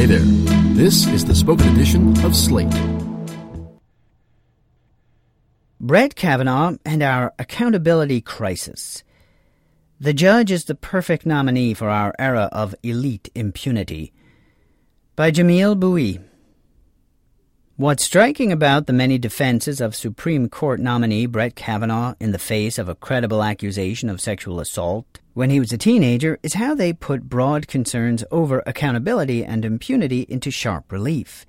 Hey there. This is the spoken edition of Slate. Brett Kavanaugh and our accountability crisis. The judge is the perfect nominee for our era of elite impunity. By Jamelle Bouie. What's striking about the many defenses of Supreme Court nominee Brett Kavanaugh in the face of a credible accusation of sexual assault when he was a teenager is how they put broad concerns over accountability and impunity into sharp relief.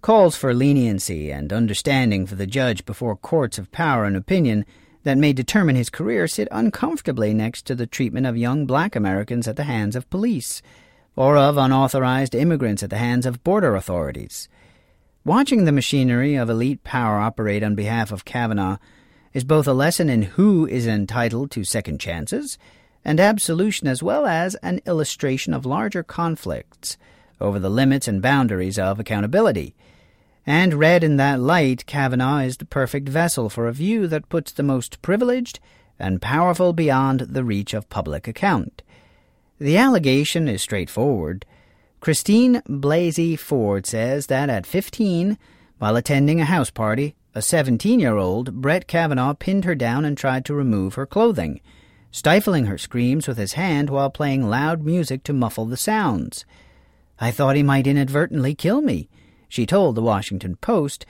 Calls for leniency and understanding for the judge before courts of power and opinion that may determine his career sit uncomfortably next to the treatment of young black Americans at the hands of police, or of unauthorized immigrants at the hands of border authorities. Watching the machinery of elite power operate on behalf of Kavanaugh is both a lesson in who is entitled to second chances and absolution, as well as an illustration of larger conflicts over the limits and boundaries of accountability. And read in that light, Kavanaugh is the perfect vessel for a view that puts the most privileged and powerful beyond the reach of public account. The allegation is straightforward. Christine Blasey Ford says that at 15, while attending a house party, a 17 year old, Brett Kavanaugh, pinned her down and tried to remove her clothing, stifling her screams with his hand while playing loud music to muffle the sounds. I thought he might inadvertently kill me, she told the Washington Post,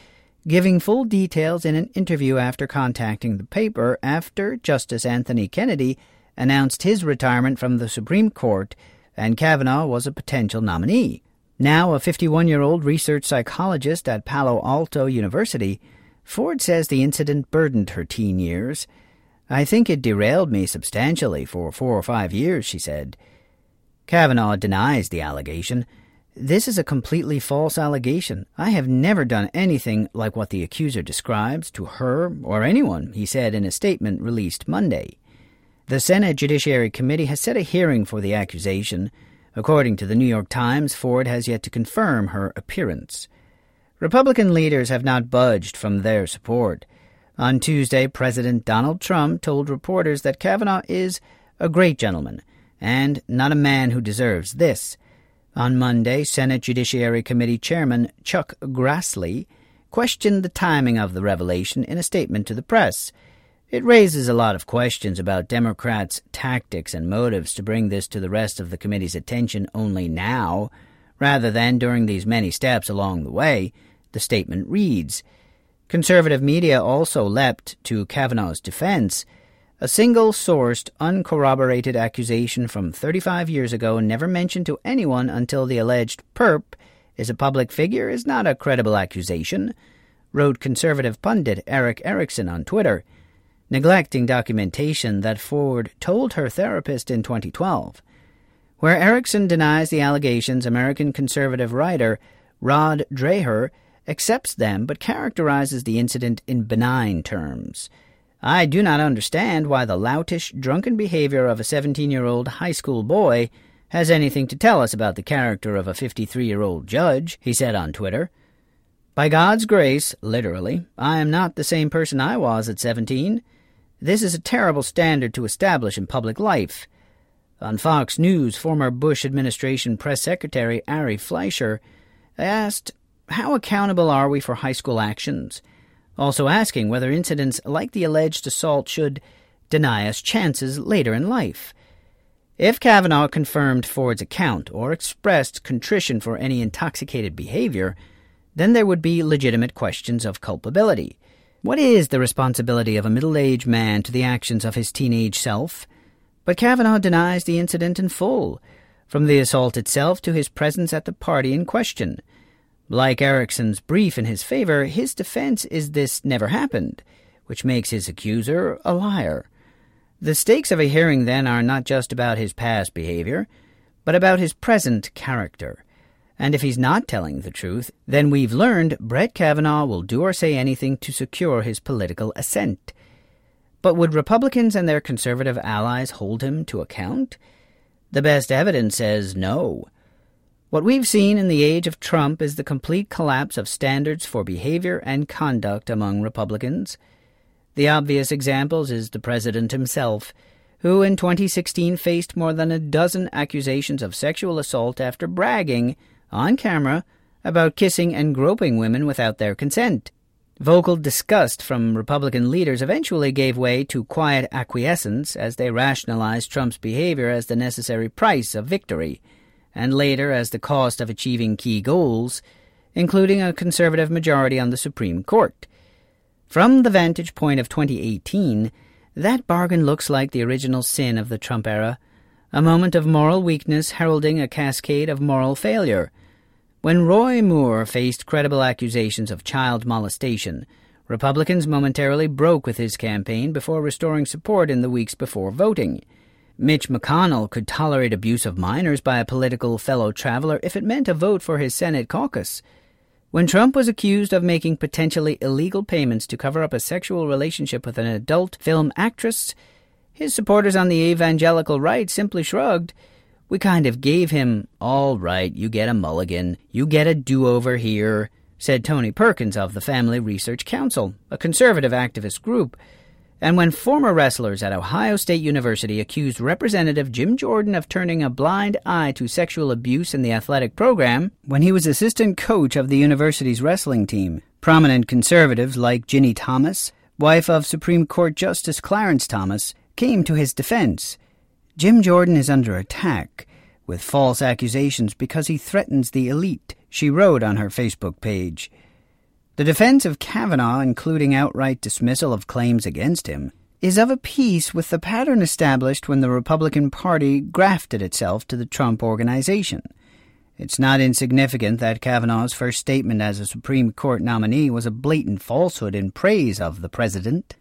giving full details in an interview after contacting the paper after Justice Anthony Kennedy announced his retirement from the Supreme Court and Kavanaugh was a potential nominee. Now a 51 year old research psychologist at Palo Alto University, Ford says the incident burdened her teen years. I think it derailed me substantially for four or five years, she said. Kavanaugh denies the allegation. This is a completely false allegation. I have never done anything like what the accuser describes to her or anyone, he said in a statement released Monday. The Senate Judiciary Committee has set a hearing for the accusation. According to the New York Times, Ford has yet to confirm her appearance. Republican leaders have not budged from their support. On Tuesday, President Donald Trump told reporters that Kavanaugh is a great gentleman and not a man who deserves this. On Monday, Senate Judiciary Committee Chairman Chuck Grassley questioned the timing of the revelation in a statement to the press. It raises a lot of questions about Democrats' tactics and motives to bring this to the rest of the committee's attention only now, rather than during these many steps along the way, the statement reads. Conservative media also leapt to Kavanaugh's defense. A single sourced, uncorroborated accusation from 35 years ago, never mentioned to anyone until the alleged perp is a public figure, is not a credible accusation, wrote conservative pundit Erick Erickson on Twitter neglecting documentation that Ford told her therapist in 2012. Where Erickson denies the allegations, American conservative writer Rod Dreher accepts them but characterizes the incident in benign terms. I do not understand why the loutish, drunken behavior of a 17 year old high school boy has anything to tell us about the character of a 53 year old judge, he said on Twitter. By God's grace, literally, I am not the same person I was at 17. This is a terrible standard to establish in public life. On Fox News, former Bush administration press secretary Ari Fleischer asked, How accountable are we for high school actions? Also asking whether incidents like the alleged assault should deny us chances later in life. If Kavanaugh confirmed Ford's account or expressed contrition for any intoxicated behavior, then there would be legitimate questions of culpability. What is the responsibility of a middle aged man to the actions of his teenage self? But Kavanaugh denies the incident in full, from the assault itself to his presence at the party in question. Like Erickson's brief in his favor, his defense is this never happened, which makes his accuser a liar. The stakes of a hearing, then, are not just about his past behavior, but about his present character. And if he's not telling the truth, then we've learned Brett Kavanaugh will do or say anything to secure his political ascent. But would Republicans and their conservative allies hold him to account? The best evidence says no. What we've seen in the age of Trump is the complete collapse of standards for behavior and conduct among Republicans. The obvious examples is the president himself, who in 2016 faced more than a dozen accusations of sexual assault after bragging on camera, about kissing and groping women without their consent. Vocal disgust from Republican leaders eventually gave way to quiet acquiescence as they rationalized Trump's behavior as the necessary price of victory, and later as the cost of achieving key goals, including a conservative majority on the Supreme Court. From the vantage point of 2018, that bargain looks like the original sin of the Trump era, a moment of moral weakness heralding a cascade of moral failure when Roy Moore faced credible accusations of child molestation, Republicans momentarily broke with his campaign before restoring support in the weeks before voting. Mitch McConnell could tolerate abuse of minors by a political fellow traveler if it meant a vote for his Senate caucus. When Trump was accused of making potentially illegal payments to cover up a sexual relationship with an adult film actress, his supporters on the evangelical right simply shrugged. We kind of gave him, all right, you get a mulligan, you get a do over here, said Tony Perkins of the Family Research Council, a conservative activist group. And when former wrestlers at Ohio State University accused Representative Jim Jordan of turning a blind eye to sexual abuse in the athletic program when he was assistant coach of the university's wrestling team, prominent conservatives like Ginny Thomas, wife of Supreme Court Justice Clarence Thomas, came to his defense Jim Jordan is under attack with false accusations because he threatens the elite, she wrote on her Facebook page. The defense of Kavanaugh, including outright dismissal of claims against him, is of a piece with the pattern established when the Republican Party grafted itself to the Trump organization. It's not insignificant that Kavanaugh's first statement as a Supreme Court nominee was a blatant falsehood in praise of the president.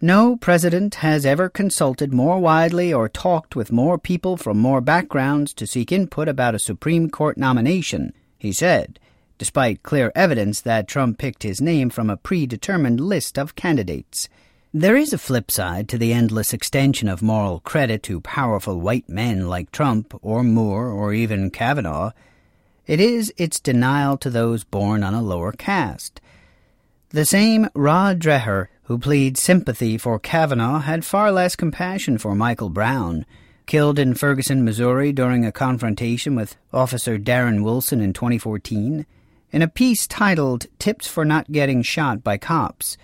No president has ever consulted more widely or talked with more people from more backgrounds to seek input about a Supreme Court nomination, he said, despite clear evidence that Trump picked his name from a predetermined list of candidates. There is a flip side to the endless extension of moral credit to powerful white men like Trump or Moore or even Kavanaugh. It is its denial to those born on a lower caste. The same Rod Dreher who pleads sympathy for Kavanaugh, had far less compassion for Michael Brown, killed in Ferguson, Missouri during a confrontation with Officer Darren Wilson in 2014. In a piece titled Tips for Not Getting Shot by Cops,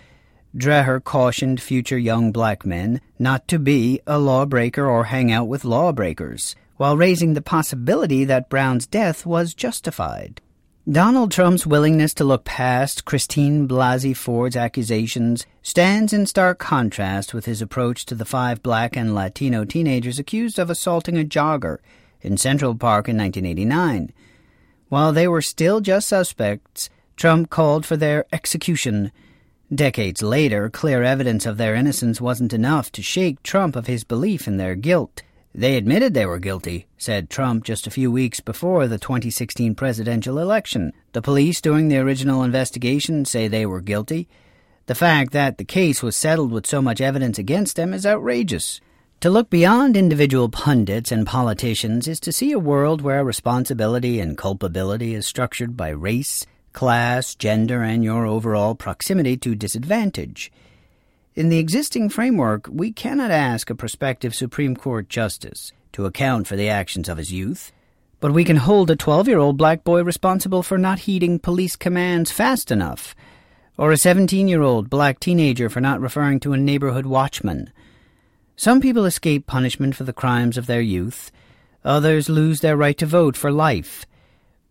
Dreher cautioned future young black men not to be a lawbreaker or hang out with lawbreakers, while raising the possibility that Brown's death was justified. Donald Trump's willingness to look past Christine Blasey Ford's accusations stands in stark contrast with his approach to the five black and Latino teenagers accused of assaulting a jogger in Central Park in 1989. While they were still just suspects, Trump called for their execution. Decades later, clear evidence of their innocence wasn't enough to shake Trump of his belief in their guilt. They admitted they were guilty, said Trump just a few weeks before the 2016 presidential election. The police during the original investigation say they were guilty. The fact that the case was settled with so much evidence against them is outrageous. To look beyond individual pundits and politicians is to see a world where responsibility and culpability is structured by race, class, gender, and your overall proximity to disadvantage. In the existing framework, we cannot ask a prospective Supreme Court justice to account for the actions of his youth, but we can hold a 12 year old black boy responsible for not heeding police commands fast enough, or a 17 year old black teenager for not referring to a neighborhood watchman. Some people escape punishment for the crimes of their youth, others lose their right to vote for life.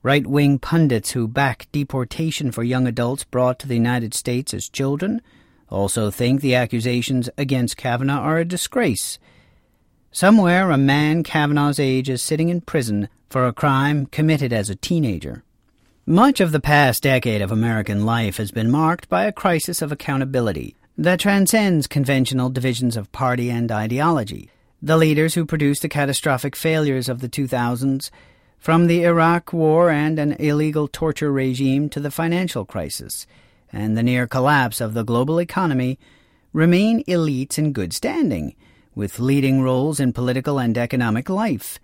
Right wing pundits who back deportation for young adults brought to the United States as children also think the accusations against Kavanaugh are a disgrace. Somewhere a man Kavanaugh's age is sitting in prison for a crime committed as a teenager. Much of the past decade of American life has been marked by a crisis of accountability that transcends conventional divisions of party and ideology. The leaders who produced the catastrophic failures of the 2000s, from the Iraq War and an illegal torture regime to the financial crisis, and the near collapse of the global economy, remain elites in good standing, with leading roles in political and economic life.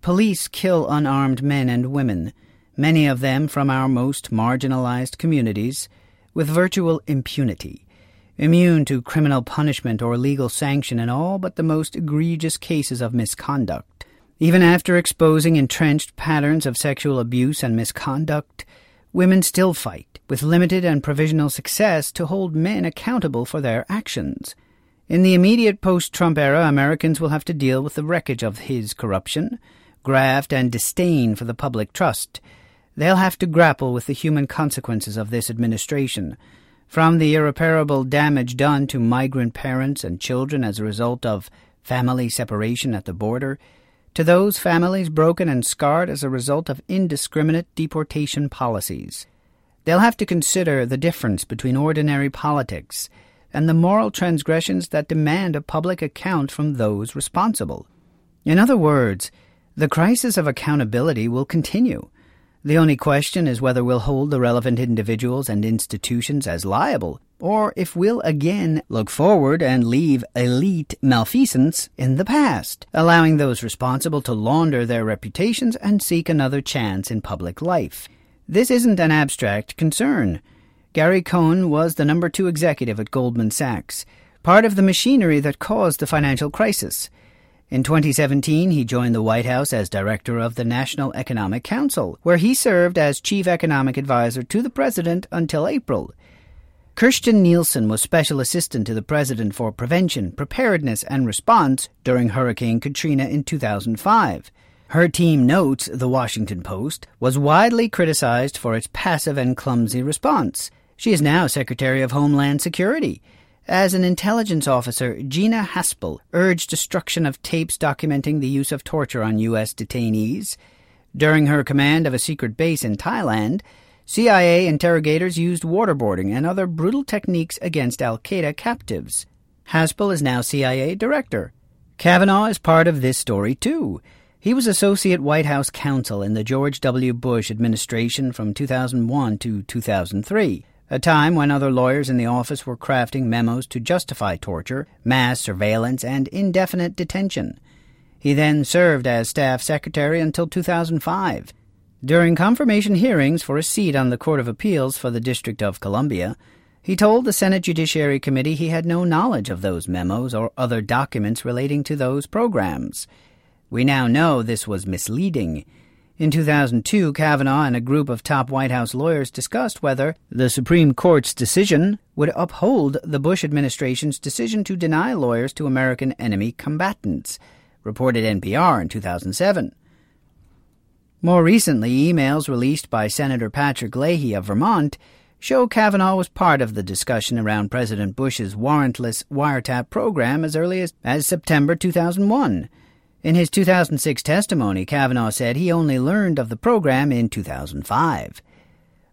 Police kill unarmed men and women, many of them from our most marginalized communities, with virtual impunity, immune to criminal punishment or legal sanction in all but the most egregious cases of misconduct. Even after exposing entrenched patterns of sexual abuse and misconduct, women still fight, with limited and provisional success, to hold men accountable for their actions. In the immediate post Trump era, Americans will have to deal with the wreckage of his corruption, graft, and disdain for the public trust. They'll have to grapple with the human consequences of this administration, from the irreparable damage done to migrant parents and children as a result of family separation at the border, to those families broken and scarred as a result of indiscriminate deportation policies. They'll have to consider the difference between ordinary politics and the moral transgressions that demand a public account from those responsible. In other words, the crisis of accountability will continue. The only question is whether we'll hold the relevant individuals and institutions as liable, or if we'll again look forward and leave elite malfeasance in the past, allowing those responsible to launder their reputations and seek another chance in public life. This isn't an abstract concern. Gary Cohn was the number two executive at Goldman Sachs, part of the machinery that caused the financial crisis. In 2017, he joined the White House as director of the National Economic Council, where he served as chief economic advisor to the president until April. Kirstjen Nielsen was special assistant to the president for prevention, preparedness, and response during Hurricane Katrina in 2005. Her team notes, The Washington Post, was widely criticized for its passive and clumsy response. She is now Secretary of Homeland Security. As an intelligence officer, Gina Haspel urged destruction of tapes documenting the use of torture on U.S. detainees. During her command of a secret base in Thailand, CIA interrogators used waterboarding and other brutal techniques against Al Qaeda captives. Haspel is now CIA director. Kavanaugh is part of this story, too. He was associate White House counsel in the George W. Bush administration from 2001 to 2003 a time when other lawyers in the office were crafting memos to justify torture, mass surveillance, and indefinite detention. He then served as staff secretary until 2005. During confirmation hearings for a seat on the Court of Appeals for the District of Columbia, he told the Senate Judiciary Committee he had no knowledge of those memos or other documents relating to those programs. We now know this was misleading. In 2002, Kavanaugh and a group of top White House lawyers discussed whether the Supreme Court's decision would uphold the Bush administration's decision to deny lawyers to American enemy combatants, reported NPR in 2007. More recently, emails released by Senator Patrick Leahy of Vermont show Kavanaugh was part of the discussion around President Bush's warrantless wiretap program as early as, as September 2001. In his 2006 testimony, Kavanaugh said he only learned of the program in 2005.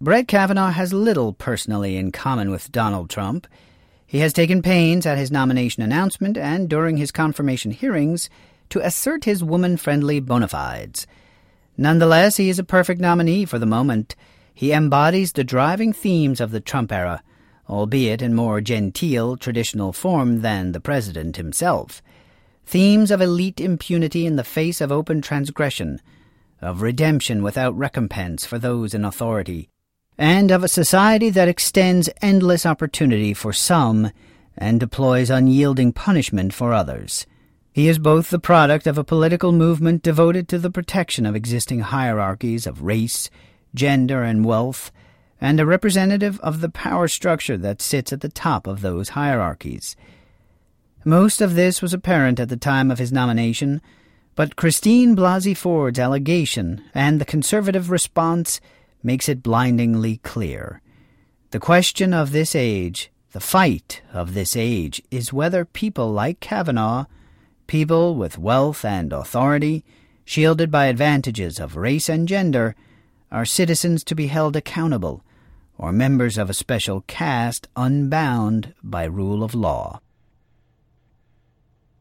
Brett Kavanaugh has little personally in common with Donald Trump. He has taken pains at his nomination announcement and during his confirmation hearings to assert his woman friendly bona fides. Nonetheless, he is a perfect nominee for the moment. He embodies the driving themes of the Trump era, albeit in more genteel, traditional form than the president himself themes of elite impunity in the face of open transgression, of redemption without recompense for those in authority, and of a society that extends endless opportunity for some and deploys unyielding punishment for others. He is both the product of a political movement devoted to the protection of existing hierarchies of race, gender, and wealth, and a representative of the power structure that sits at the top of those hierarchies. Most of this was apparent at the time of his nomination, but Christine Blasey Ford's allegation and the conservative response makes it blindingly clear. The question of this age, the fight of this age, is whether people like Kavanaugh, people with wealth and authority, shielded by advantages of race and gender, are citizens to be held accountable, or members of a special caste unbound by rule of law.